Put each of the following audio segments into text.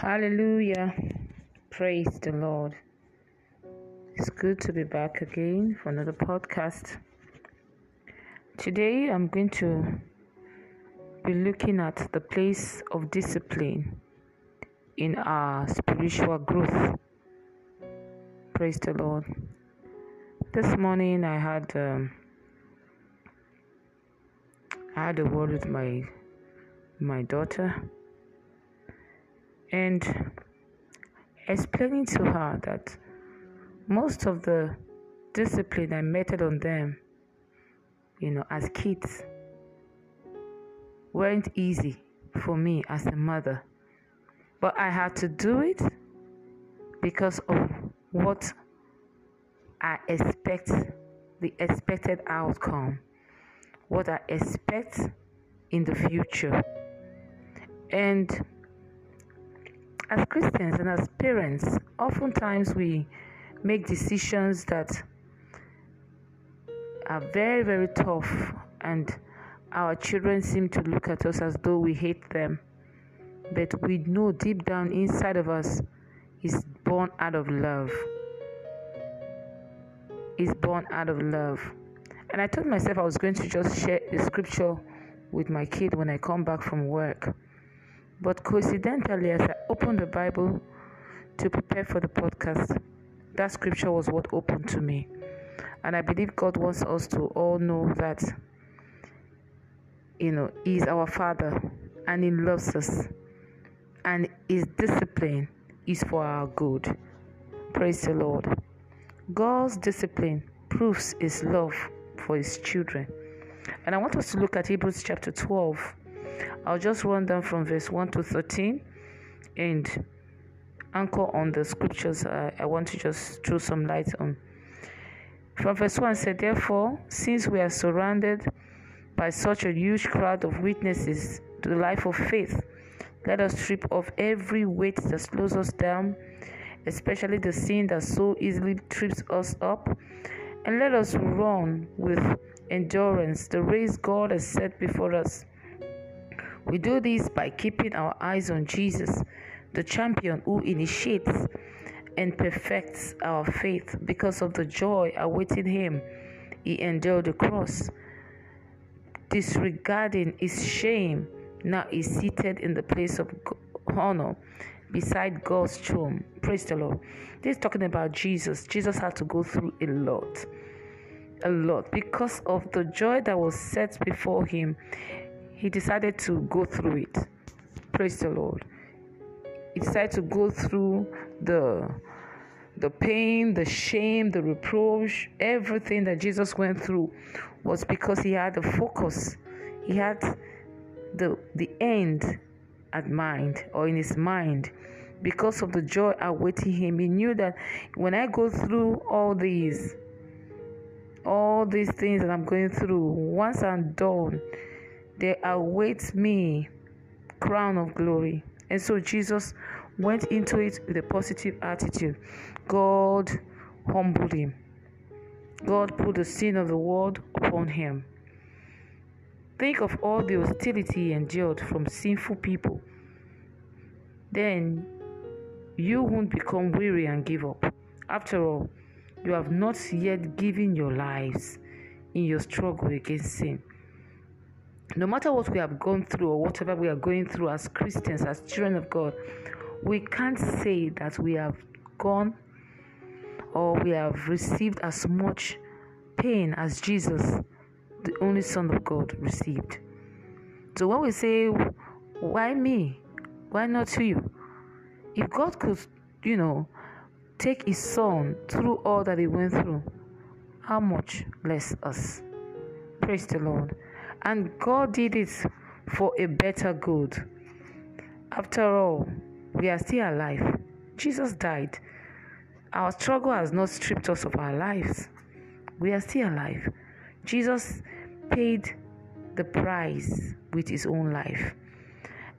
Hallelujah. Praise the Lord. It's good to be back again for another podcast. Today I'm going to be looking at the place of discipline in our spiritual growth. Praise the Lord. This morning I had um, I had a word with my my daughter and explaining to her that most of the discipline I meted on them, you know, as kids, weren't easy for me as a mother. But I had to do it because of what I expect, the expected outcome, what I expect in the future. And as Christians and as parents, oftentimes we make decisions that are very, very tough, and our children seem to look at us as though we hate them. But we know deep down inside of us is born out of love. Is born out of love. And I told myself I was going to just share the scripture with my kid when I come back from work. But coincidentally, as I opened the Bible to prepare for the podcast, that scripture was what opened to me. And I believe God wants us to all know that, you know, He's our Father and He loves us. And His discipline is for our good. Praise the Lord. God's discipline proves His love for His children. And I want us to look at Hebrews chapter 12 I'll just run down from verse 1 to 13 and anchor on the scriptures I, I want to just throw some light on. From verse 1 said, Therefore, since we are surrounded by such a huge crowd of witnesses to the life of faith, let us strip off every weight that slows us down, especially the sin that so easily trips us up, and let us run with endurance the race God has set before us. We do this by keeping our eyes on Jesus, the champion who initiates and perfects our faith because of the joy awaiting him. He endured the cross, disregarding his shame. Now he's seated in the place of honor beside God's throne. Praise the Lord. This is talking about Jesus. Jesus had to go through a lot. A lot because of the joy that was set before him he decided to go through it. Praise the Lord. He decided to go through the the pain, the shame, the reproach, everything that Jesus went through was because he had a focus. He had the the end at mind or in his mind because of the joy awaiting him. He knew that when I go through all these all these things that I'm going through, once I'm done, there awaits me crown of glory. And so Jesus went into it with a positive attitude. God humbled him. God put the sin of the world upon him. Think of all the hostility endured from sinful people. Then you won't become weary and give up. After all, you have not yet given your lives in your struggle against sin no matter what we have gone through or whatever we are going through as Christians, as children of God, we can't say that we have gone or we have received as much pain as Jesus, the only Son of God, received. So when we say, Why me? Why not you? If God could, you know, take his son through all that he went through, how much less us? Praise the Lord. And God did it for a better good. After all, we are still alive. Jesus died. Our struggle has not stripped us of our lives. We are still alive. Jesus paid the price with his own life.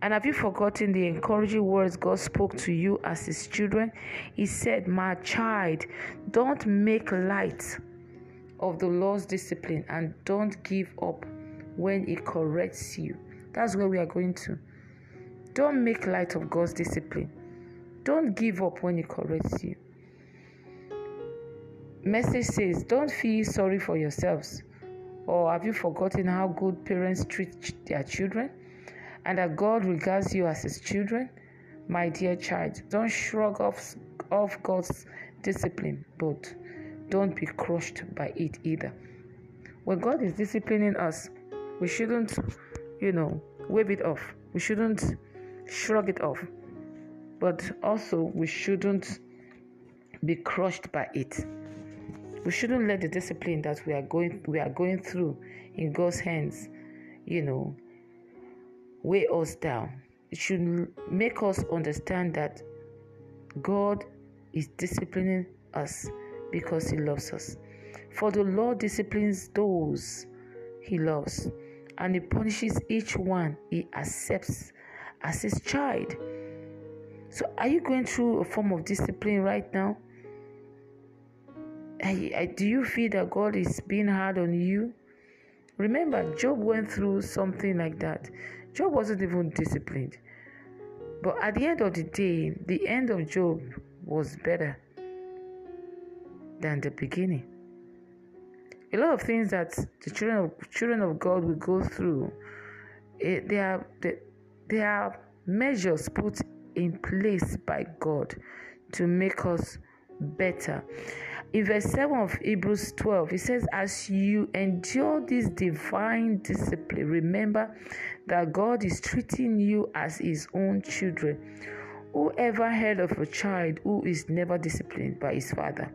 And have you forgotten the encouraging words God spoke to you as his children? He said, My child, don't make light of the Lord's discipline and don't give up when He corrects you. That's where we are going to. Don't make light of God's discipline. Don't give up when He corrects you. Message says, Don't feel sorry for yourselves. Or have you forgotten how good parents treat their children? And that God regards you as His children? My dear child, don't shrug off, off God's discipline, but don't be crushed by it either. When God is disciplining us, we shouldn't, you know, wave it off. We shouldn't shrug it off. But also, we shouldn't be crushed by it. We shouldn't let the discipline that we are going we are going through in God's hands, you know, weigh us down. It should make us understand that God is disciplining us because He loves us. For the Lord disciplines those He loves, and He punishes each one He accepts as His child. So, are you going through a form of discipline right now? Do you feel that God is being hard on you? Remember, Job went through something like that. Job wasn't even disciplined. But at the end of the day, the end of Job was better than the beginning. A lot of things that the children of children of God will go through, it, eh, are they are measures put in place by God to make us better. In verse 7 of Hebrews 12, it says, As you endure this divine discipline, remember that God is treating you as his own children. Whoever heard of a child who is never disciplined by his father?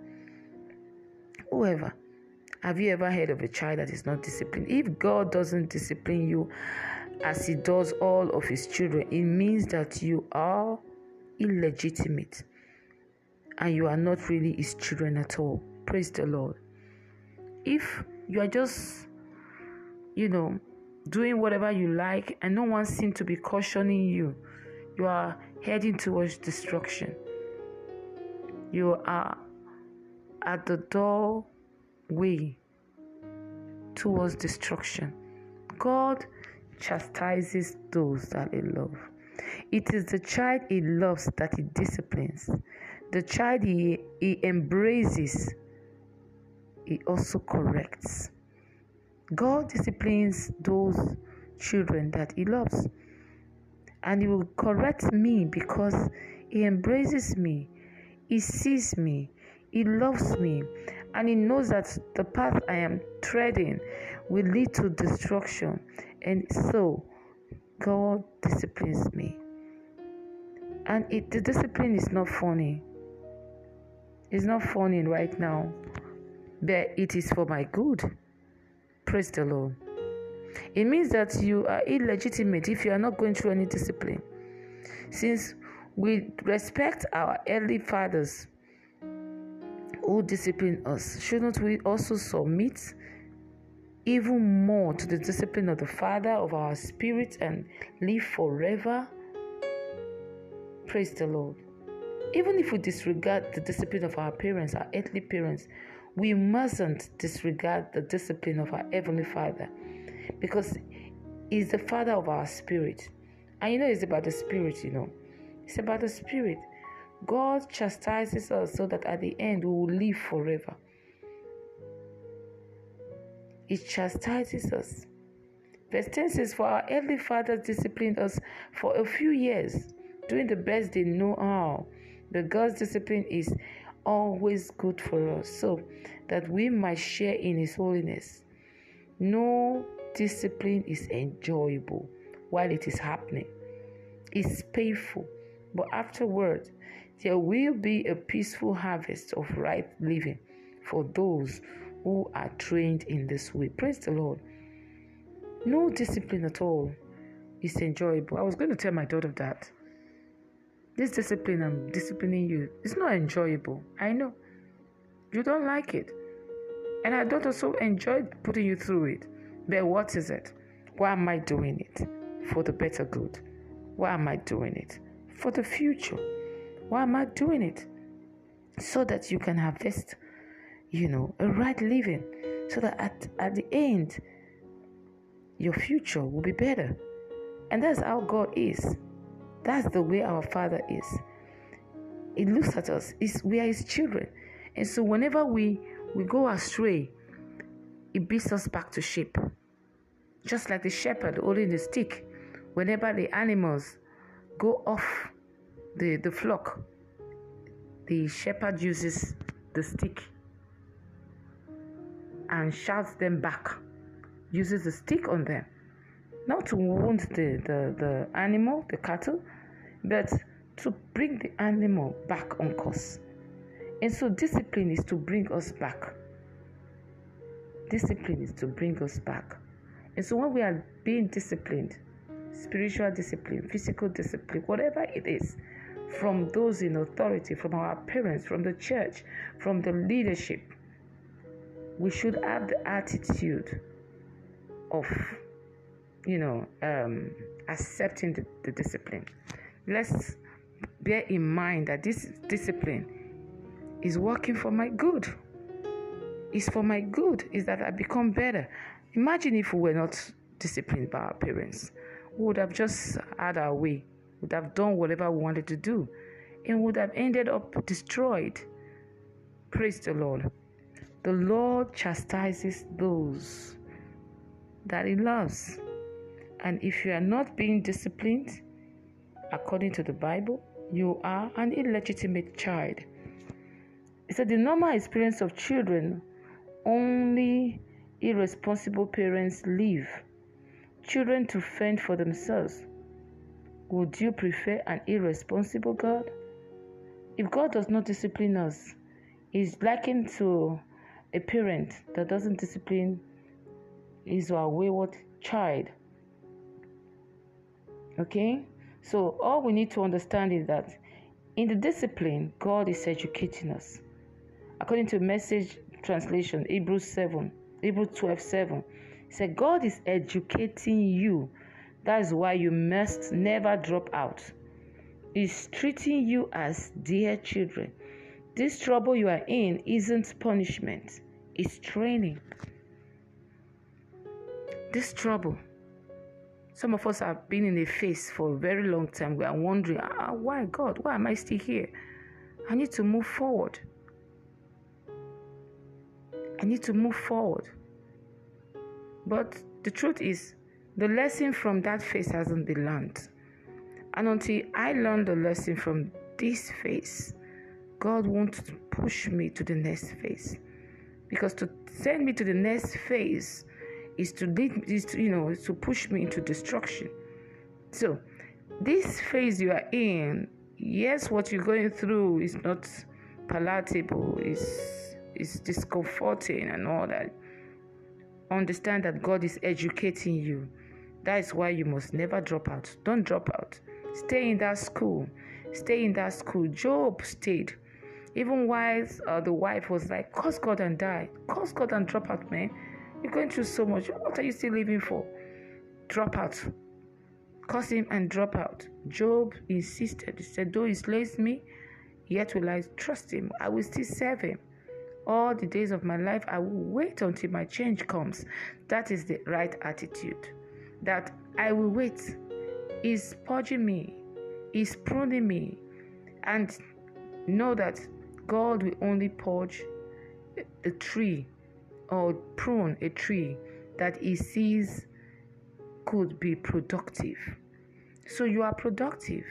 Whoever. Have you ever heard of a child that is not disciplined? If God doesn't discipline you as he does all of his children, it means that you are illegitimate and you are not really his children at all. Praise the Lord. If you are just, you know, doing whatever you like and no one seems to be cautioning you, you are heading towards destruction. You are at the doorway towards destruction. God chastises those that He loves. It is the child He loves that He disciplines. The child He, he embraces, He also corrects. God disciplines those children that He loves. And He will correct me because He embraces me, He sees me, He loves me, and He knows that the path I am treading will lead to destruction. And so, God disciplines me. And it, the discipline is not funny. It's not funny right now, but it is for my good. Praise the Lord. It means that you are illegitimate if you are not going through any discipline. Since we respect our early fathers who discipline us, shouldn't we also submit even more to the discipline of the Father of our spirit and live forever? Praise the Lord. Even if we disregard the discipline of our parents, our earthly parents, we mustn't disregard the discipline of our Heavenly Father because He's the Father of our spirit. And you know, it's about the spirit, you know. It's about the spirit. God chastises us so that at the end we will live forever. He chastises us. Verse 10 says, For our earthly fathers disciplined us for a few years, doing the best they know how. But God's discipline is always good for us, so that we might share in His holiness. No discipline is enjoyable while it is happening, it's painful, but afterward, there will be a peaceful harvest of right living for those who are trained in this way. Praise the Lord. No discipline at all is enjoyable. I was going to tell my daughter that. This discipline I'm disciplining you is not enjoyable. I know. You don't like it. And I don't also enjoy putting you through it. But what is it? Why am I doing it? For the better good. Why am I doing it? For the future. Why am I doing it? So that you can harvest, you know, a right living. So that at, at the end, your future will be better. And that's how God is. That's the way our Father is. He looks at us. It's, we are His children. And so whenever we, we go astray, He beats us back to shape. Just like the shepherd holding the stick. Whenever the animals go off the, the flock, the shepherd uses the stick and shouts them back, uses the stick on them. Not to wound the, the, the animal, the cattle, but to bring the animal back on course. And so, discipline is to bring us back. Discipline is to bring us back. And so, when we are being disciplined, spiritual discipline, physical discipline, whatever it is, from those in authority, from our parents, from the church, from the leadership, we should have the attitude of, you know, um, accepting the, the discipline. Let's bear in mind that this discipline is working for my good. It's for my good, is that I become better. Imagine if we were not disciplined by our parents. We would have just had our way, would have done whatever we wanted to do, and would have ended up destroyed. Praise the Lord. The Lord chastises those that He loves. And if you are not being disciplined according to the Bible, you are an illegitimate child. It's a the normal experience of children only irresponsible parents leave children to fend for themselves. Would you prefer an irresponsible God? If God does not discipline us, He's likened to a parent that doesn't discipline his or wayward child. Okay? So, all we need to understand is that in the discipline, God is educating us. According to message translation, Hebrews 7, Hebrews 12 7, said, God is educating you. That is why you must never drop out. He's treating you as dear children. This trouble you are in isn't punishment, it's training. This trouble, some of us have been in a phase for a very long time. We are wondering, ah, why God? Why am I still here? I need to move forward. I need to move forward. But the truth is, the lesson from that phase hasn't been learned. And until I learn the lesson from this phase, God wants to push me to the next phase. Because to send me to the next phase is to lead is to, you know to push me into destruction. So this phase you are in, yes, what you're going through is not palatable, is is discomforting and all that. Understand that God is educating you. That is why you must never drop out. Don't drop out. Stay in that school. Stay in that school. Job stayed. Even while uh, the wife was like, curse God and die. Curse God and drop out, man. You're going through so much. What are you still living for? Drop out. Curse him and drop out. Job insisted. He said, Though he slays me, yet will I trust him. I will still serve him. All the days of my life, I will wait until my change comes. That is the right attitude. That I will wait. He's purging me, He's pruning me, and know that God will only purge a tree or prune a tree that He sees could be productive. So you are productive.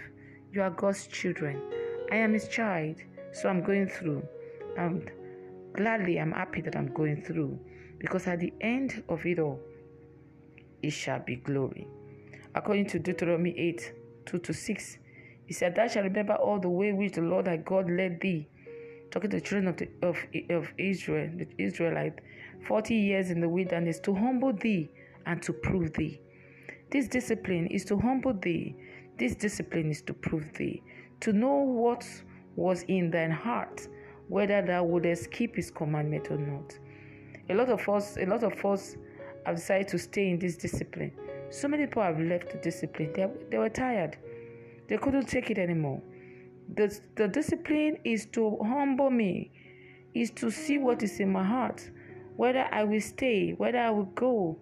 You are God's children. I am His child, so I'm going through. And gladly I'm happy that I'm going through because at the end of it all, it shall be glory. According to Deuteronomy 8 2 to 6, he said, Thou shalt remember all the way which the Lord thy God led thee, talking to the children of, the, of, of Israel, the Israelite, 40 years in the wilderness, to humble thee and to prove thee. This discipline is to humble thee. This discipline is to prove thee, to know what was in thine heart, whether thou wouldest keep his commandment or not. A lot of us, a lot of us have decided to stay in this discipline. So many people have left the discipline. They, they were tired. They couldn't take it anymore. The, the discipline is to humble me, is to see what is in my heart, whether I will stay, whether I will go,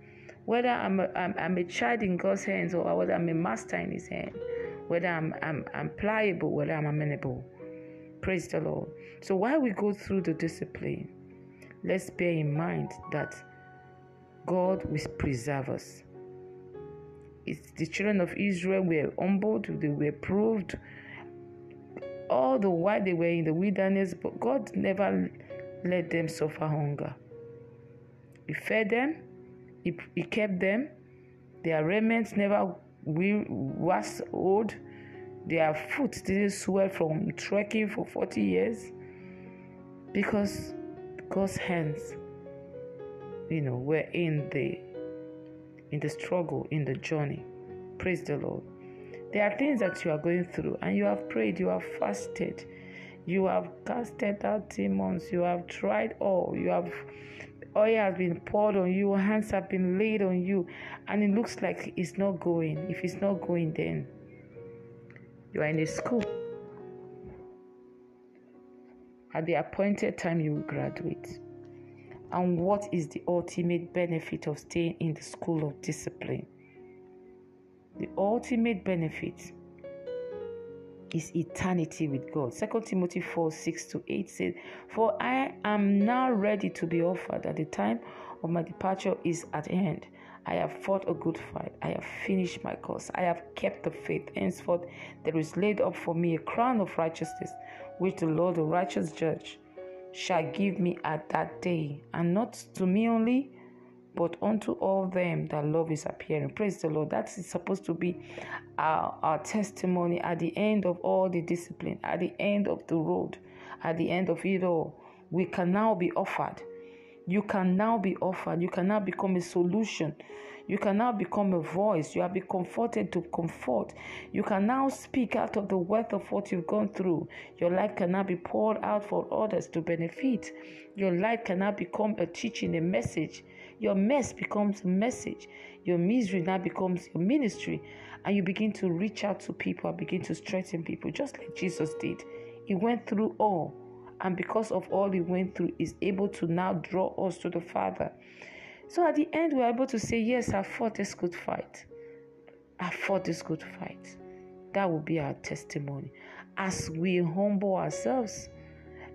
whether I'm a, I'm, I'm a child in God's hands or whether I'm a master in His hand, whether I'm, I'm, I'm pliable, whether I'm amenable. Praise the Lord. So while we go through the discipline, let's bear in mind that God will preserve us. It's the children of Israel were humbled, they were proved all the while they were in the wilderness, but God never let them suffer hunger. He fed them, He, he kept them, their raiments never was old, their foot didn't swell from trekking for 40 years because God's hands, you know, were in the in the struggle, in the journey. Praise the Lord. There are things that you are going through, and you have prayed, you have fasted, you have casted out demons, you have tried all, you have oil has been poured on you, hands have been laid on you, and it looks like it's not going. If it's not going, then you are in a school. At the appointed time, you will graduate. And what is the ultimate benefit of staying in the school of discipline? The ultimate benefit is eternity with God. 2 Timothy 4 6 to 8 says, For I am now ready to be offered, and the time of my departure is at hand. I have fought a good fight. I have finished my course. I have kept the faith. Henceforth, there is laid up for me a crown of righteousness, which the Lord, the righteous judge, shall give me at that day, and not to me only, but unto all them that love is appearing. Praise the Lord. That is supposed to be our, our testimony at the end of all the discipline, at the end of the road, at the end of it all. We can now be offered. You can now be offered. You can now become a solution you can now become a voice. You have been comforted to comfort. You can now speak out of the wealth of what you've gone through. Your life can now be poured out for others to benefit. Your life can now become a teaching, a message. Your mess becomes a message. Your misery now becomes your ministry. And you begin to reach out to people and begin to strengthen people, just like Jesus did. He went through all and because of all he went through is able to now draw us to the father so at the end, we're able to say, Yes, I fought this good fight. I fought this good fight. That will be our testimony as we humble ourselves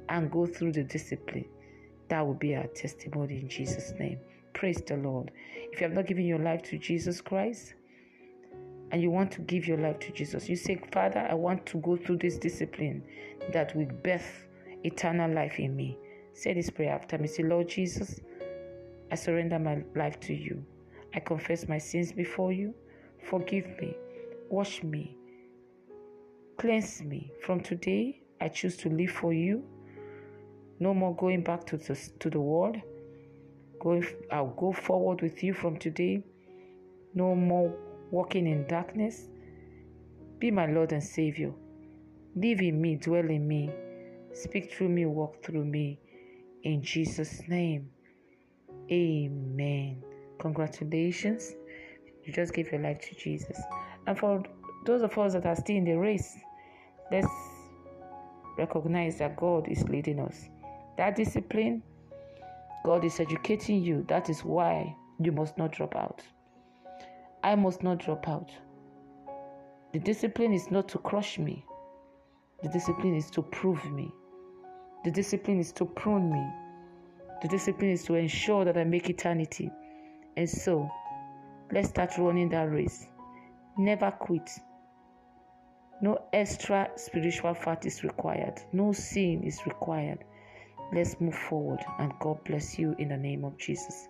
and go through the discipline. That will be our testimony in Jesus' name. Praise the Lord. If you have not given your life to Jesus Christ and you want to give your life to Jesus, you say, Father, I want to go through this discipline that will birth eternal life in me. Say this prayer after me. Say, Lord Jesus, I surrender my life to you. I confess my sins before you. Forgive me. Wash me. Cleanse me. From today, I choose to live for you. No more going back to the, to the world. Going, I'll go forward with you from today. No more walking in darkness. Be my Lord and Savior. Live in me, dwell in me. Speak through me, walk through me. In Jesus' name. Amen. Congratulations. You just gave your life to Jesus. And for those of us that are still in the race, let's recognize that God is leading us. That discipline, God is educating you. That is why you must not drop out. I must not drop out. The discipline is not to crush me, the discipline is to prove me, the discipline is to prune me. The discipline is to ensure that I make eternity. And so, let's start running that race. Never quit. No extra spiritual fat is required. No sin is required. Let's move forward and God bless you in the name of Jesus.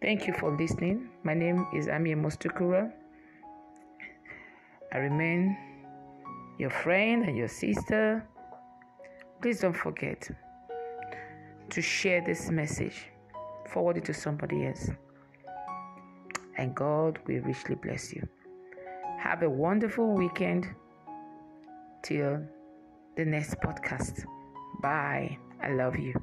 Thank you for listening. My name is Ami Mostukura. I remain your friend and your sister. Please don't forget to share this message, forward it to somebody else. And God will richly bless you. Have a wonderful weekend till the next podcast. Bye. I love you.